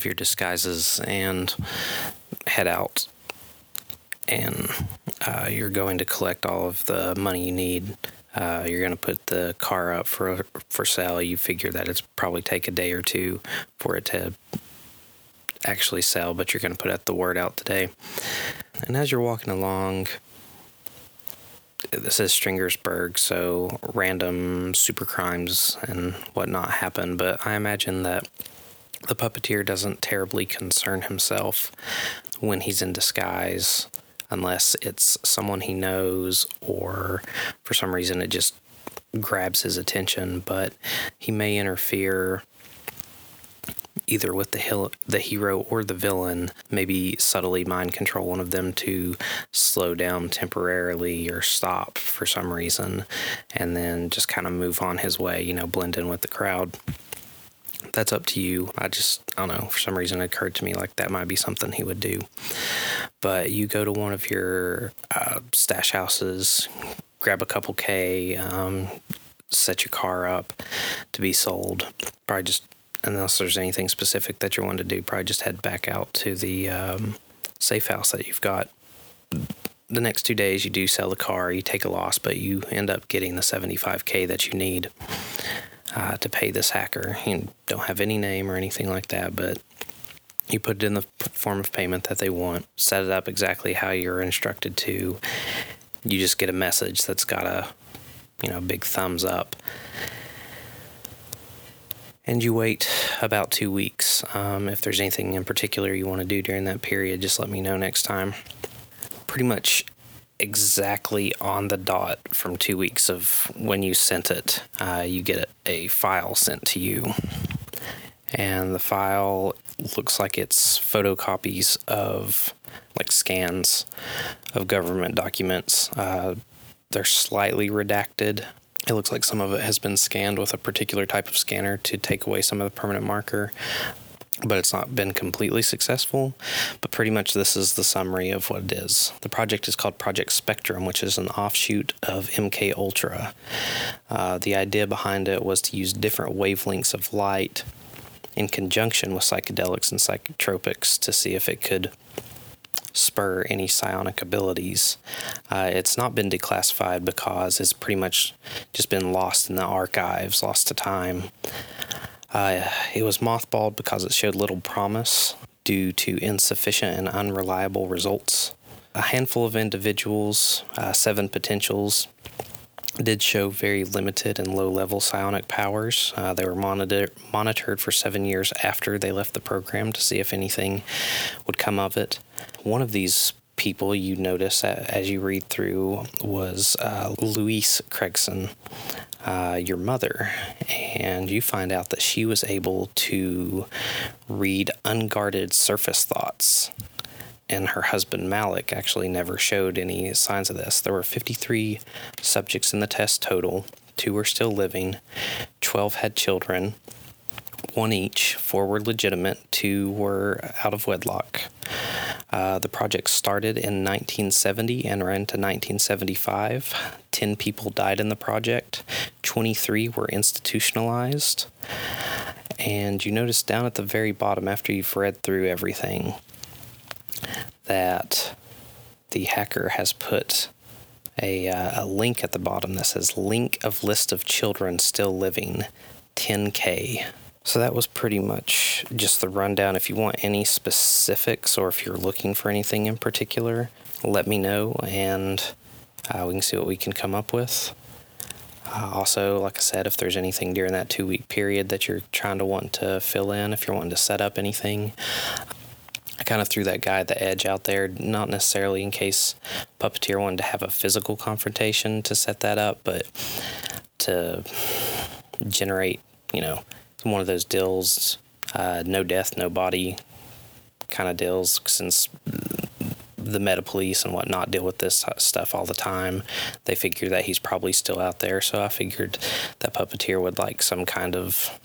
of your disguises and head out. And uh, you're going to collect all of the money you need. Uh, you're going to put the car up for for sale. You figure that it's probably take a day or two for it to actually sell, but you're going to put out the word out today. And as you're walking along, this is Stringersburg, so random super crimes and whatnot happen. But I imagine that the puppeteer doesn't terribly concern himself when he's in disguise, unless it's someone he knows or for some reason it just grabs his attention. But he may interfere either with the the hero or the villain, maybe subtly mind control one of them to slow down temporarily or stop for some reason, and then just kind of move on his way, you know, blend in with the crowd. That's up to you. I just, I don't know, for some reason it occurred to me like that might be something he would do. But you go to one of your uh, stash houses, grab a couple K, um, set your car up to be sold. Probably just unless there's anything specific that you're wanting to do, probably just head back out to the um, safe house that you've got. The next two days, you do sell the car, you take a loss, but you end up getting the 75K that you need uh, to pay this hacker. You don't have any name or anything like that, but you put it in the form of payment that they want, set it up exactly how you're instructed to. You just get a message that's got a, you know, big thumbs up and you wait about two weeks. Um, if there's anything in particular you want to do during that period, just let me know next time. Pretty much exactly on the dot from two weeks of when you sent it, uh, you get a file sent to you. And the file looks like it's photocopies of like scans of government documents. Uh, they're slightly redacted it looks like some of it has been scanned with a particular type of scanner to take away some of the permanent marker but it's not been completely successful. But pretty much this is the summary of what it is. The project is called Project Spectrum, which is an offshoot of MK Ultra. Uh, the idea behind it was to use different wavelengths of light in conjunction with psychedelics and psychotropics to see if it could spur any psionic abilities. Uh, it's not been declassified because it's pretty much just been lost in the archives, lost to time. Uh, it was mothballed because it showed little promise due to insufficient and unreliable results. A handful of individuals, uh, seven potentials, did show very limited and low level psionic powers. Uh, they were monitor- monitored for seven years after they left the program to see if anything would come of it. One of these people you notice as you read through was uh, Louise Craigson, uh, your mother, and you find out that she was able to read unguarded surface thoughts and her husband Malik actually never showed any signs of this. There were 53 subjects in the test total. Two were still living, 12 had children, one each, four were legitimate, two were out of wedlock. Uh, the project started in 1970 and ran to 1975. 10 people died in the project, 23 were institutionalized. And you notice down at the very bottom, after you've read through everything, that the hacker has put a, uh, a link at the bottom that says link of list of children still living 10k so that was pretty much just the rundown. If you want any specifics or if you're looking for anything in particular let me know and uh, we can see what we can come up with. Uh, also, like I said, if there's anything during that two week period that you're trying to want to fill in, if you're wanting to set up anything, I kind of threw that guy at the edge out there, not necessarily in case Puppeteer wanted to have a physical confrontation to set that up, but to generate, you know, one of those deals, uh, no death, no body kind of deals, since the meta police and whatnot deal with this stuff all the time. They figure that he's probably still out there, so I figured that puppeteer would like some kind of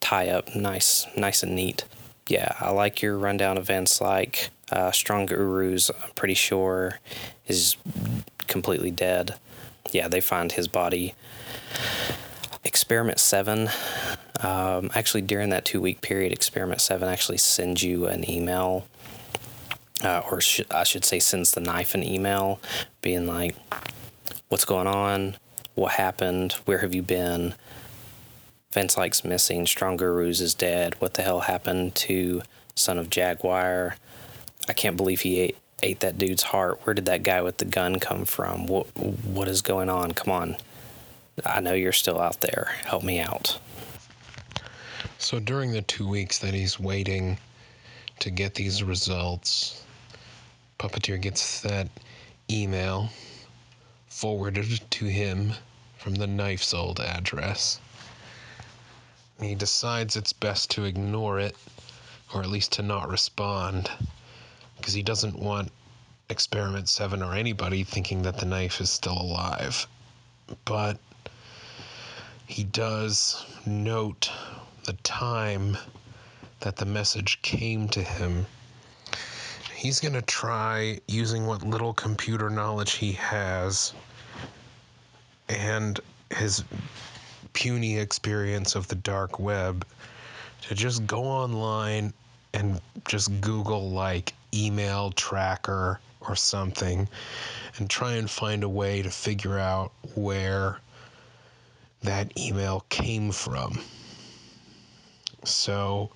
tie up, nice, nice and neat yeah, I like your rundown events like uh, Strong Gurus, I'm pretty sure is completely dead. Yeah, they find his body. Experiment 7, Um, actually, during that two week period, Experiment 7 actually sends you an email, uh, or sh- I should say, sends the knife an email being like, What's going on? What happened? Where have you been? Vince Like's missing. Strong Gurus is dead. What the hell happened to Son of Jaguar? I can't believe he ate, ate that dude's heart. Where did that guy with the gun come from? What what is going on? Come on. I know you're still out there. Help me out. So during the two weeks that he's waiting to get these results, Puppeteer gets that email forwarded to him from the knife's old address. He decides it's best to ignore it, or at least to not respond, because he doesn't want Experiment 7 or anybody thinking that the knife is still alive. But he does note the time that the message came to him. He's going to try using what little computer knowledge he has and his puny experience of the dark web to just go online and just Google like email tracker or something and try and find a way to figure out where that email came from. So,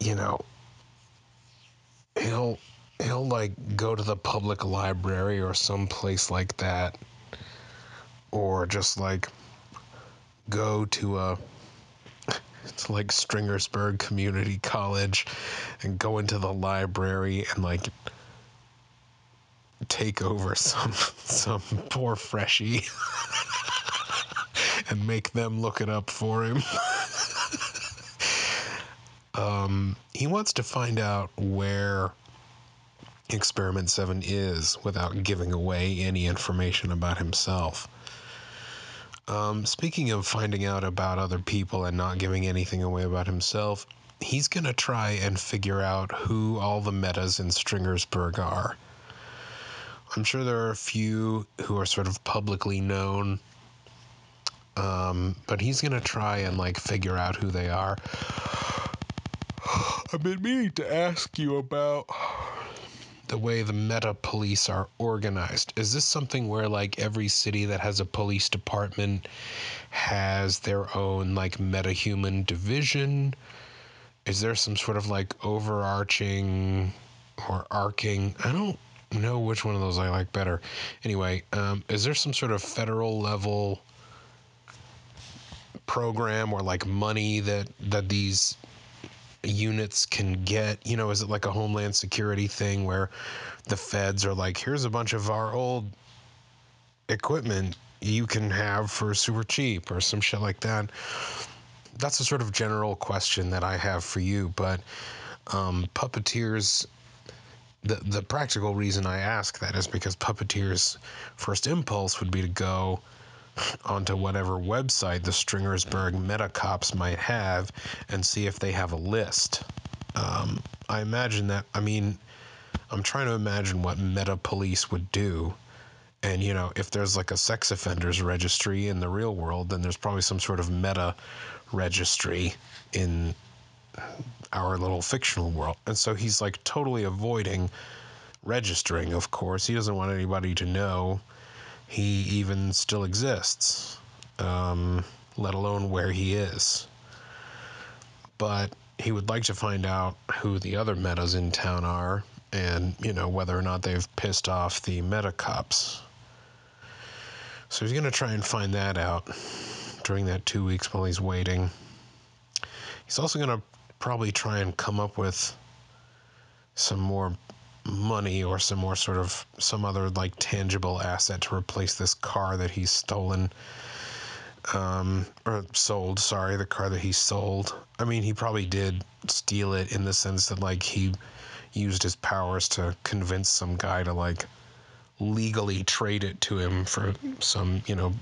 you know, he'll he'll like go to the public library or some place like that or just like go to a to like Stringersburg Community College and go into the library and like take over some some poor freshie and make them look it up for him. Um, he wants to find out where Experiment 7 is without giving away any information about himself. Um, speaking of finding out about other people and not giving anything away about himself, he's going to try and figure out who all the metas in Stringersburg are. I'm sure there are a few who are sort of publicly known, um, but he's going to try and like figure out who they are. I've been meaning to ask you about the way the meta police are organized. Is this something where like every city that has a police department has their own like meta human division? Is there some sort of like overarching or arcing? I don't know which one of those I like better. Anyway, um, is there some sort of federal level program or like money that that these units can get? You know, is it like a homeland security thing where the feds are like, here's a bunch of our old equipment you can have for super cheap or some shit like that? That's a sort of general question that I have for you, but um, puppeteers. The, the practical reason I ask that is because puppeteers' first impulse would be to go onto whatever website the Stringersburg Metacops might have and see if they have a list. Um, I imagine that, I mean, I'm trying to imagine what Meta Police would do. And, you know, if there's like a sex offenders registry in the real world, then there's probably some sort of meta registry in our little fictional world. And so he's like totally avoiding registering, of course. He doesn't want anybody to know he even still exists, um, let alone where he is. But he would like to find out who the other metas in town are and, you know, whether or not they've pissed off the meta cops. So he's going to try and find that out during that two weeks while he's waiting. He's also going to probably try and come up with some more money or some more sort of some other like tangible asset to replace this car that he's stolen. Um, or sold sorry the car that he sold. I mean he probably did steal it in the sense that like he used his powers to convince some guy to like legally trade it to him for some you know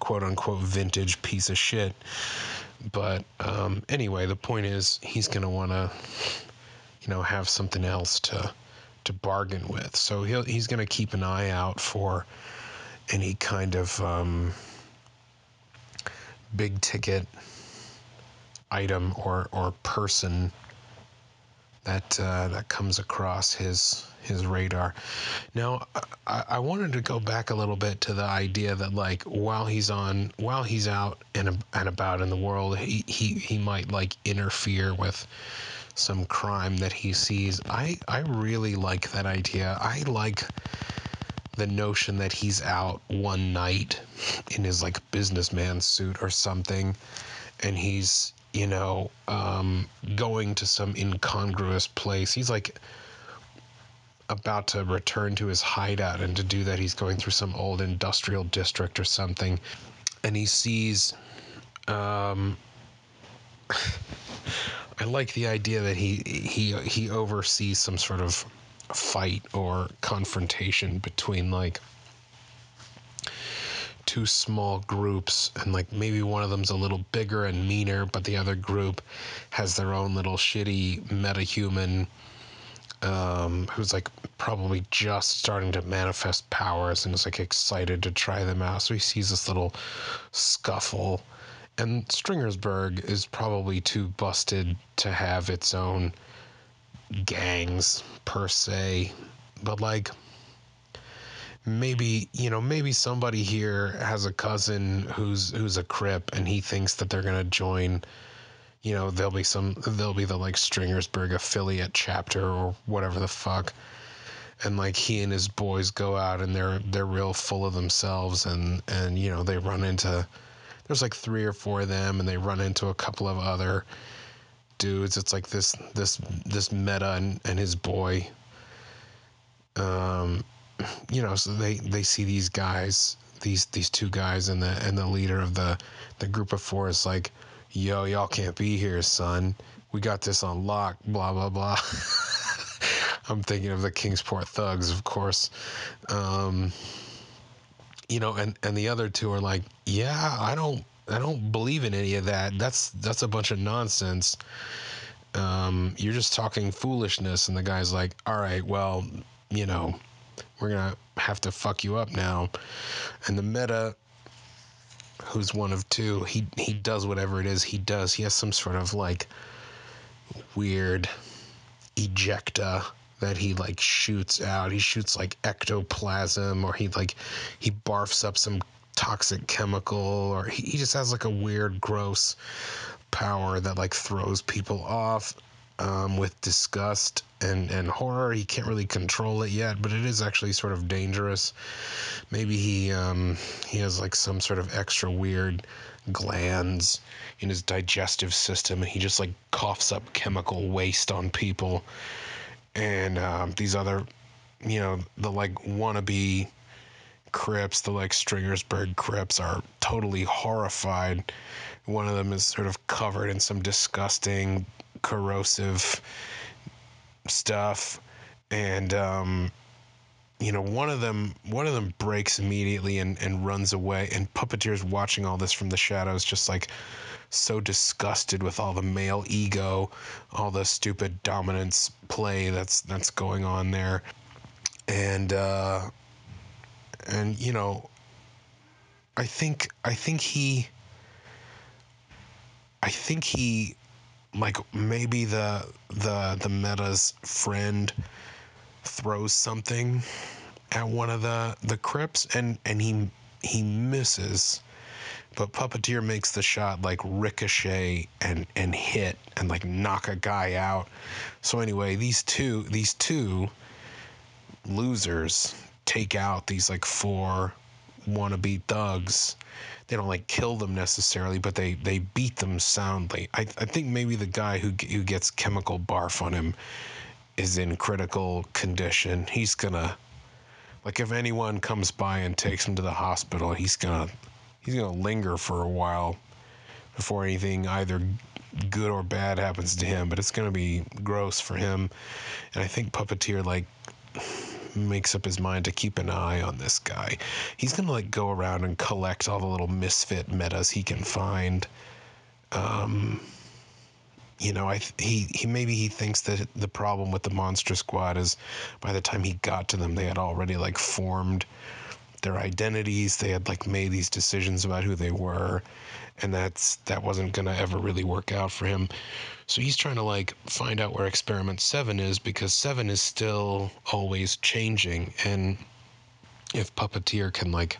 quote unquote vintage piece of shit. But um, anyway the point is he's gonna want to you know have something else to to bargain with. So he'll, he's going to keep an eye out for any kind of um, big ticket item or or person that uh, that comes across his his radar. Now, I, I wanted to go back a little bit to the idea that like while he's on while he's out and and about in the world, he he he might like interfere with some crime that he sees. I I really like that idea. I like the notion that he's out one night in his like businessman suit or something and he's you know um, going to some incongruous place he's like about to return to his hideout and to do that he's going through some old industrial district or something and he sees um, I like the idea that he he he oversees some sort of fight or confrontation between like two small groups and like maybe one of them's a little bigger and meaner but the other group has their own little shitty metahuman um, who's like probably just starting to manifest powers and is like excited to try them out. So he sees this little scuffle and stringersburg is probably too busted to have its own gangs per se, but like maybe you know maybe somebody here has a cousin who's who's a crip and he thinks that they're gonna join you know there'll be some there'll be the like stringersburg affiliate chapter or whatever the fuck. And like he and his boys go out and they're they're real full of themselves and and you know they run into there's like three or four of them and they run into a couple of other dudes. It's like this this this meta and, and his boy. Um, you know, so they they see these guys, these these two guys, and the and the leader of the the group of four is like, "Yo, y'all can't be here, son. We got this on lock." Blah blah blah. I'm thinking of the Kingsport thugs, of course. Um, you know, and and the other two are like, "Yeah, I don't I don't believe in any of that. That's that's a bunch of nonsense. Um, you're just talking foolishness." And the guy's like, "All right, well, you know, we're gonna have to fuck you up now." And the meta, who's one of two, he he does whatever it is he does. He has some sort of like weird ejecta that he like shoots out. He shoots like ectoplasm, or he like he barfs up some toxic chemical or he, he just has like a weird gross power that like throws people off um, with disgust and, and horror. He can't really control it yet, but it is actually sort of dangerous. Maybe he um, he has like some sort of extra weird glands in his digestive system, and he just like coughs up chemical waste on people. And um, these other, you know, the like wannabe Crips, the like Stringersburg Crips, are totally horrified. One of them is sort of covered in some disgusting, corrosive stuff, and um, you know, one of them one of them breaks immediately and, and runs away. And Puppeteer's watching all this from the shadows, just like so disgusted with all the male ego, all the stupid dominance play that's that's going on there. And uh and you know i think i think he i think he like maybe the the the meta's friend throws something at one of the the crips and and he he misses but puppeteer makes the shot like ricochet and and hit and like knock a guy out so anyway these two these two losers take out these like four wannabe thugs. They don't like kill them necessarily, but they they beat them soundly. I I think maybe the guy who who gets chemical barf on him is in critical condition. He's gonna like if anyone comes by and takes him to the hospital, he's gonna he's gonna linger for a while before anything either good or bad happens to him. But it's gonna be gross for him, and I think puppeteer like makes up his mind to keep an eye on this guy. He's gonna like go around and collect all the little misfit metas he can find. Um, you know, I he he maybe he thinks that the problem with the monster squad is by the time he got to them, they had already like formed their identities. They had like made these decisions about who they were, and that's that wasn't gonna ever really work out for him. So he's trying to like find out where experiment seven is because seven is still always changing, and if puppeteer can like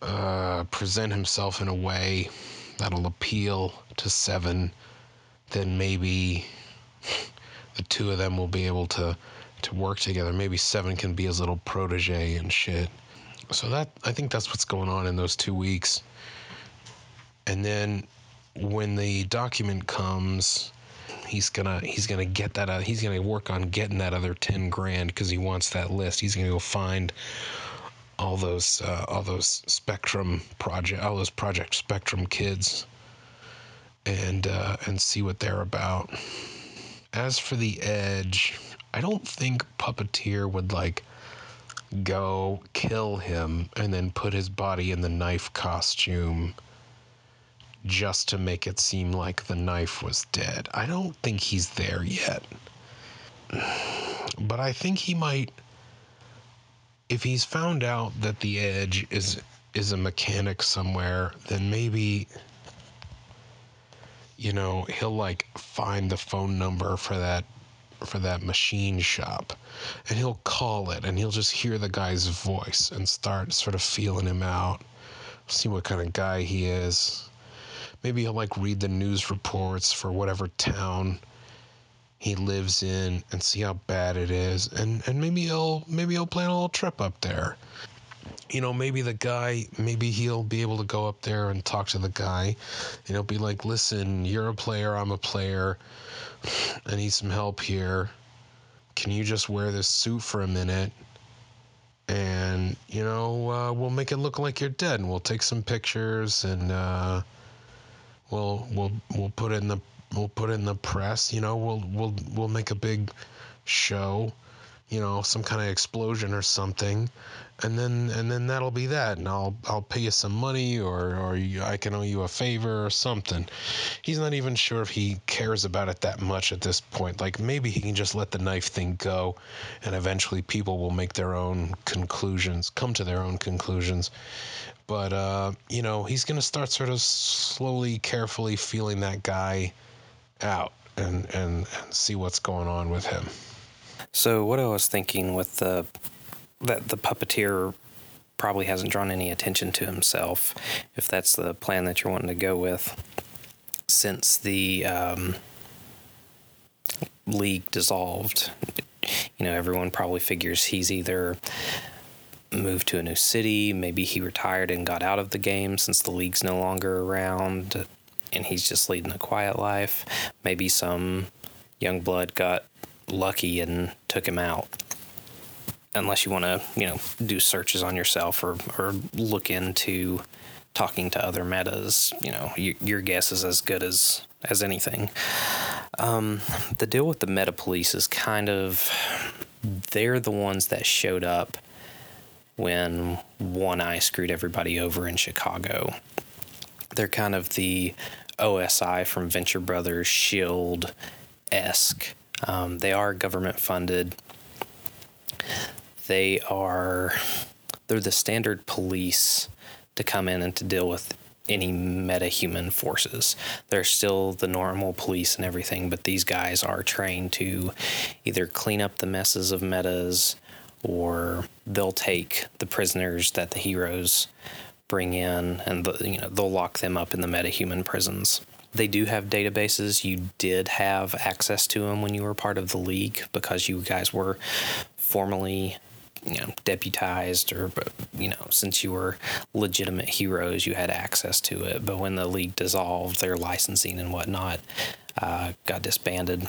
uh, present himself in a way that'll appeal to seven, then maybe the two of them will be able to to work together. Maybe Seven can be his little protege and shit. So that I think that's what's going on in those two weeks. And then when the document comes, he's gonna he's gonna get that out. He's gonna work on getting that other ten grand because he wants that list. He's gonna go find all those uh, all those Spectrum project all those Project Spectrum kids and uh, and see what they're about. As for the Edge, I don't think Puppeteer would like go kill him and then put his body in the knife costume just to make it seem like the knife was dead. I don't think he's there yet. But I think he might if he's found out that the edge is is a mechanic somewhere, then maybe you know, he'll like find the phone number for that for that machine shop. And he'll call it and he'll just hear the guy's voice and start sort of feeling him out see what kind of guy he is. Maybe he'll like read the news reports for whatever town he lives in and see how bad it is. And and maybe he'll maybe he'll plan a little trip up there you know, maybe the guy, maybe he'll be able to go up there and talk to the guy, and he'll be like, "Listen, you're a player, I'm a player. I need some help here. Can you just wear this suit for a minute?" And you know, uh, we'll make it look like you're dead, and we'll take some pictures, and uh, we'll we'll we'll put it in the we'll put it in the press. You know, we'll we'll we'll make a big show you know, some kind of explosion or something, and then and then that'll be that, and I'll I'll pay you some money, or or you, I can owe you a favor or something. He's not even sure if he cares about it that much at this point. Like maybe he can just let the knife thing go, and eventually people will make their own conclusions, come to their own conclusions. But uh, you know, he's gonna start sort of slowly, carefully feeling that guy out and and, and see what's going on with him. So what I was thinking with the that the puppeteer probably hasn't drawn any attention to himself, if that's the plan that you're wanting to go with, since the um, league dissolved. You know, everyone probably figures he's either moved to a new city, maybe he retired and got out of the game since the league's no longer around, and he's just leading a quiet life. Maybe some young blood got lucky and took him out. Unless you want to, you know, do searches on yourself or, or look into talking to other metas, you know, your, your guess is as good as as anything. Um, the deal with the meta police is kind of they're the ones that showed up when One Eye screwed everybody over in Chicago. They're kind of the OSI from Venture Brothers Shield esque um, they are government funded. They are they're the standard police to come in and to deal with any meta-human forces. They're still the normal police and everything, but these guys are trained to either clean up the messes of metas or they'll take the prisoners that the heroes bring in and you know they'll lock them up in the meta-human prisons they do have databases. You did have access to them when you were part of the league because you guys were formally you know deputized or you know since you were legitimate heroes you had access to it. But when the league dissolved their licensing and whatnot uh, got disbanded.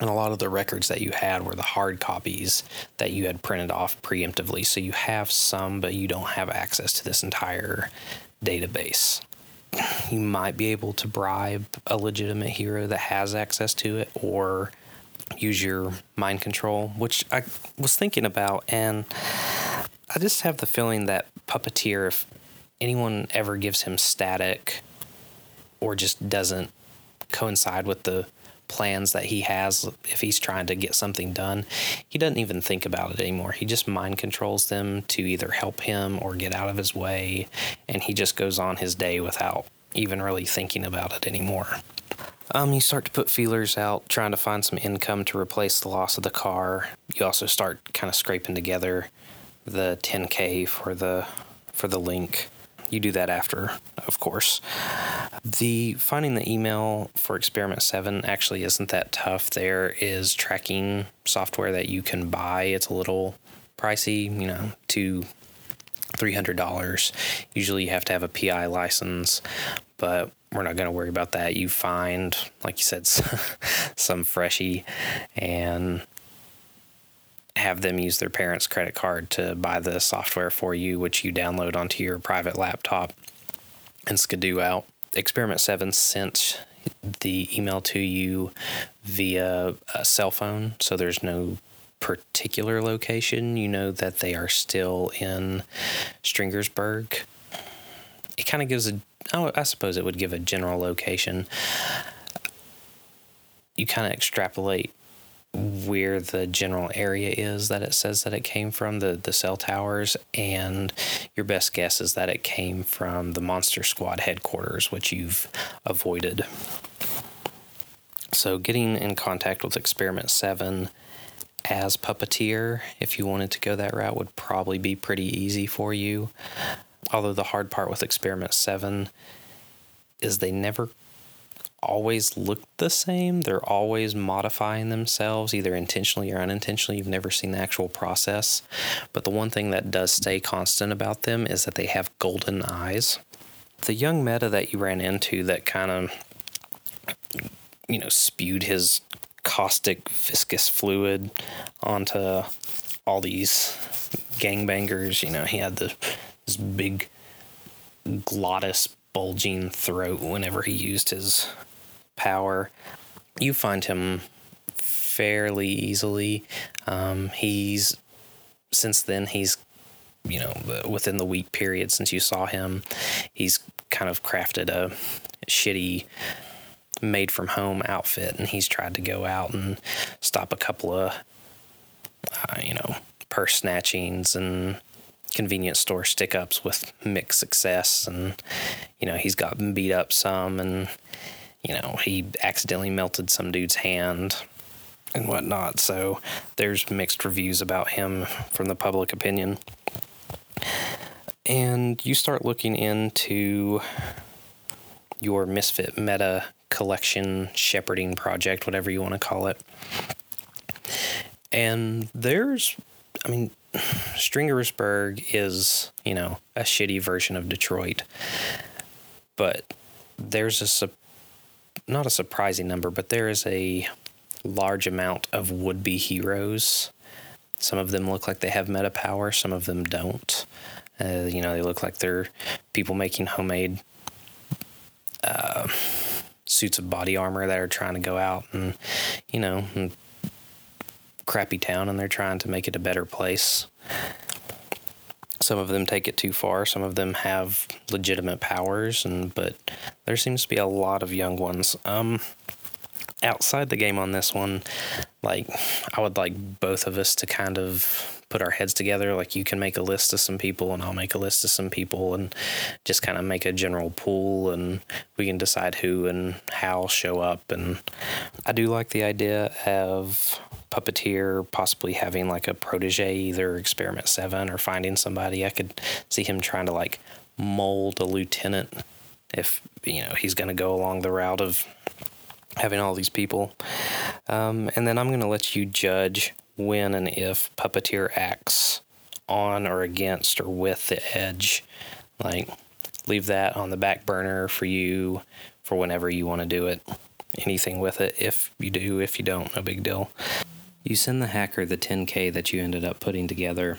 And a lot of the records that you had were the hard copies that you had printed off preemptively. So you have some but you don't have access to this entire database you might be able to bribe a legitimate hero that has access to it or use your mind control, which I was thinking about. And I just have the feeling that Puppeteer, if anyone ever gives him static or just doesn't coincide with the plans that he has if he's trying to get something done he doesn't even think about it anymore he just mind controls them to either help him or get out of his way and he just goes on his day without even really thinking about it anymore um, you start to put feelers out, trying to find some income to replace the loss of the car. You also start kind of scraping together the 10k for the for the link. You do that after, of course. The finding the email for experiment 7 actually isn't that tough. There is tracking software that you can buy. It's a little pricey, you know, to $300. Usually you have to have a PI license, but we're not going to worry about that. You find, like you said, some freshie and have them use their parents' credit card to buy the software for you, which you download onto your private laptop and skidoo out. Experiment 7 sent the email to you via a cell phone, so there's no particular location. You know that they are still in Stringersburg. It kind of gives a I suppose it would give a general location. You kind of extrapolate where the general area is that it says that it came from the the cell towers. And your best guess is that it came from the monster squad headquarters which you've avoided. So getting in contact with experiment 7 as puppeteer if you wanted to go that route would probably be pretty easy for you. Although the hard part with experiment 7 is they never always look the same. They're always modifying themselves either intentionally or unintentionally. You've never seen the actual process. But the one thing that does stay constant about them is that they have golden eyes. The young meta that you ran into that kind of you know spewed his caustic viscous fluid onto all these gangbangers you know he had the this big glottis bulging throat whenever he used his power. You find him fairly easily. Um, he's since then he's you know within the week period since you saw him, he's kind of crafted a shitty made from home outfit and he's tried to go out and stop a couple of uh, you know purse snatchings and convenience store stick ups with mixed success. And, you know, he's gotten beat up some and, you know, he accidentally melted some dude's hand and whatnot. So there's mixed reviews about him from the public opinion. And you start looking into your Misfit Meta collection shepherding project, whatever you want to call it. And there's, I mean, Stringersburg is, you know, a shitty version of Detroit. But there's a not a surprising number, but there is a large amount of would-be heroes. Some of them look like they have meta power, some of them don't. Uh, you know, they look like they're people making homemade uh, suits of body armor that are trying to go out and, you know, and crappy town and they're trying to make it a better place. Some of them take it too far. Some of them have legitimate powers, and but there seems to be a lot of young ones. Um, outside the game on this one, like I would like both of us to kind of put our heads together. Like you can make a list of some people, and I'll make a list of some people, and just kind of make a general pool, and we can decide who and how show up. And I do like the idea of puppeteer possibly having like a protege, either Experiment 7 or finding somebody. I could see him trying to like mold a lieutenant if, you know, he's going to go along the route of having all these people. Um, and then I'm going to let you judge when and if puppeteer acts on or against or with the edge. Like, leave that on the back burner for you for whenever you want to do it. Anything with it, if you do, if you don't, no big deal. You send the hacker the 10K that you ended up putting together,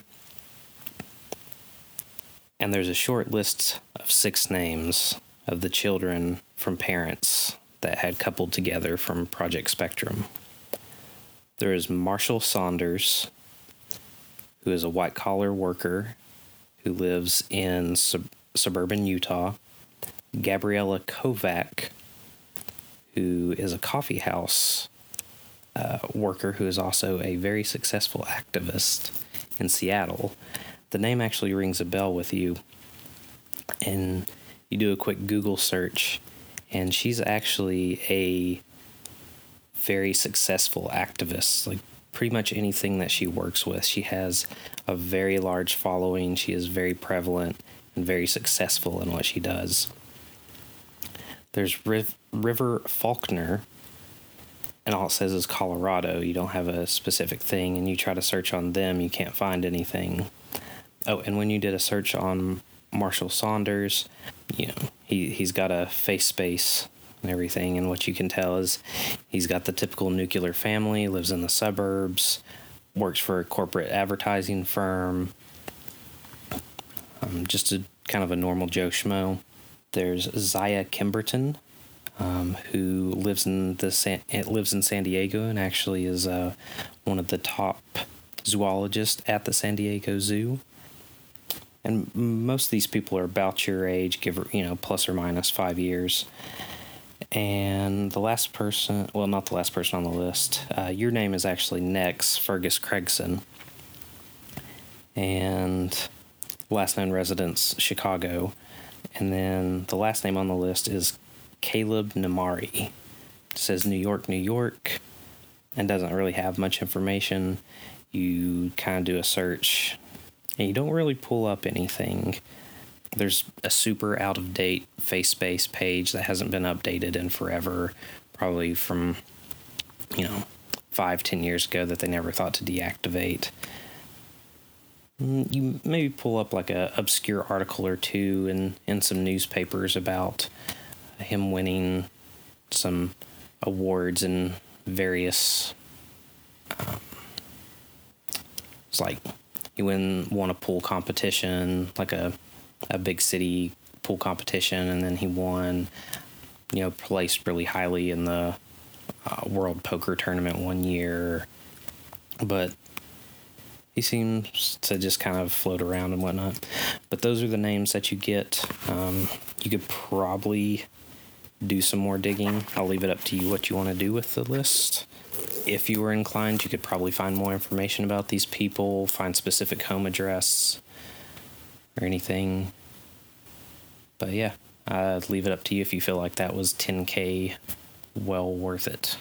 and there's a short list of six names of the children from parents that had coupled together from Project Spectrum. There is Marshall Saunders, who is a white collar worker who lives in sub- suburban Utah, Gabriella Kovac, who is a coffee house uh, worker who is also a very successful activist in Seattle. The name actually rings a bell with you, and you do a quick Google search, and she's actually a very successful activist. Like pretty much anything that she works with, she has a very large following. She is very prevalent and very successful in what she does. There's Riv- River Faulkner, and all it says is Colorado. You don't have a specific thing, and you try to search on them, you can't find anything. Oh, and when you did a search on Marshall Saunders, you know, he, he's got a face space and everything, and what you can tell is he's got the typical nuclear family, lives in the suburbs, works for a corporate advertising firm, um, just a kind of a normal Joe Schmo. There's Zaya Kimberton, um, who lives in the San, lives in San Diego and actually is uh, one of the top zoologists at the San Diego Zoo. And most of these people are about your age, give you know plus or minus five years. And the last person, well, not the last person on the list, uh, your name is actually next, Fergus Craigson. And last known residence, Chicago. And then the last name on the list is Caleb Namari. Says New York, New York, and doesn't really have much information. You kind of do a search and you don't really pull up anything. There's a super out of date FaceSpace page that hasn't been updated in forever, probably from, you know, five, ten years ago that they never thought to deactivate. Mm, you maybe pull up like a obscure article or two in, in some newspapers about him winning some awards in various um, it's like he win won a pool competition like a a big city pool competition and then he won you know placed really highly in the uh, world poker tournament one year. But he seems to just kind of float around and whatnot. But those are the names that you get. Um, you could probably do some more digging. I'll leave it up to you what you want to do with the list. If you were inclined, you could probably find more information about these people, find specific home address or anything. But yeah, I'd leave it up to you if you feel like that was 10K well worth it.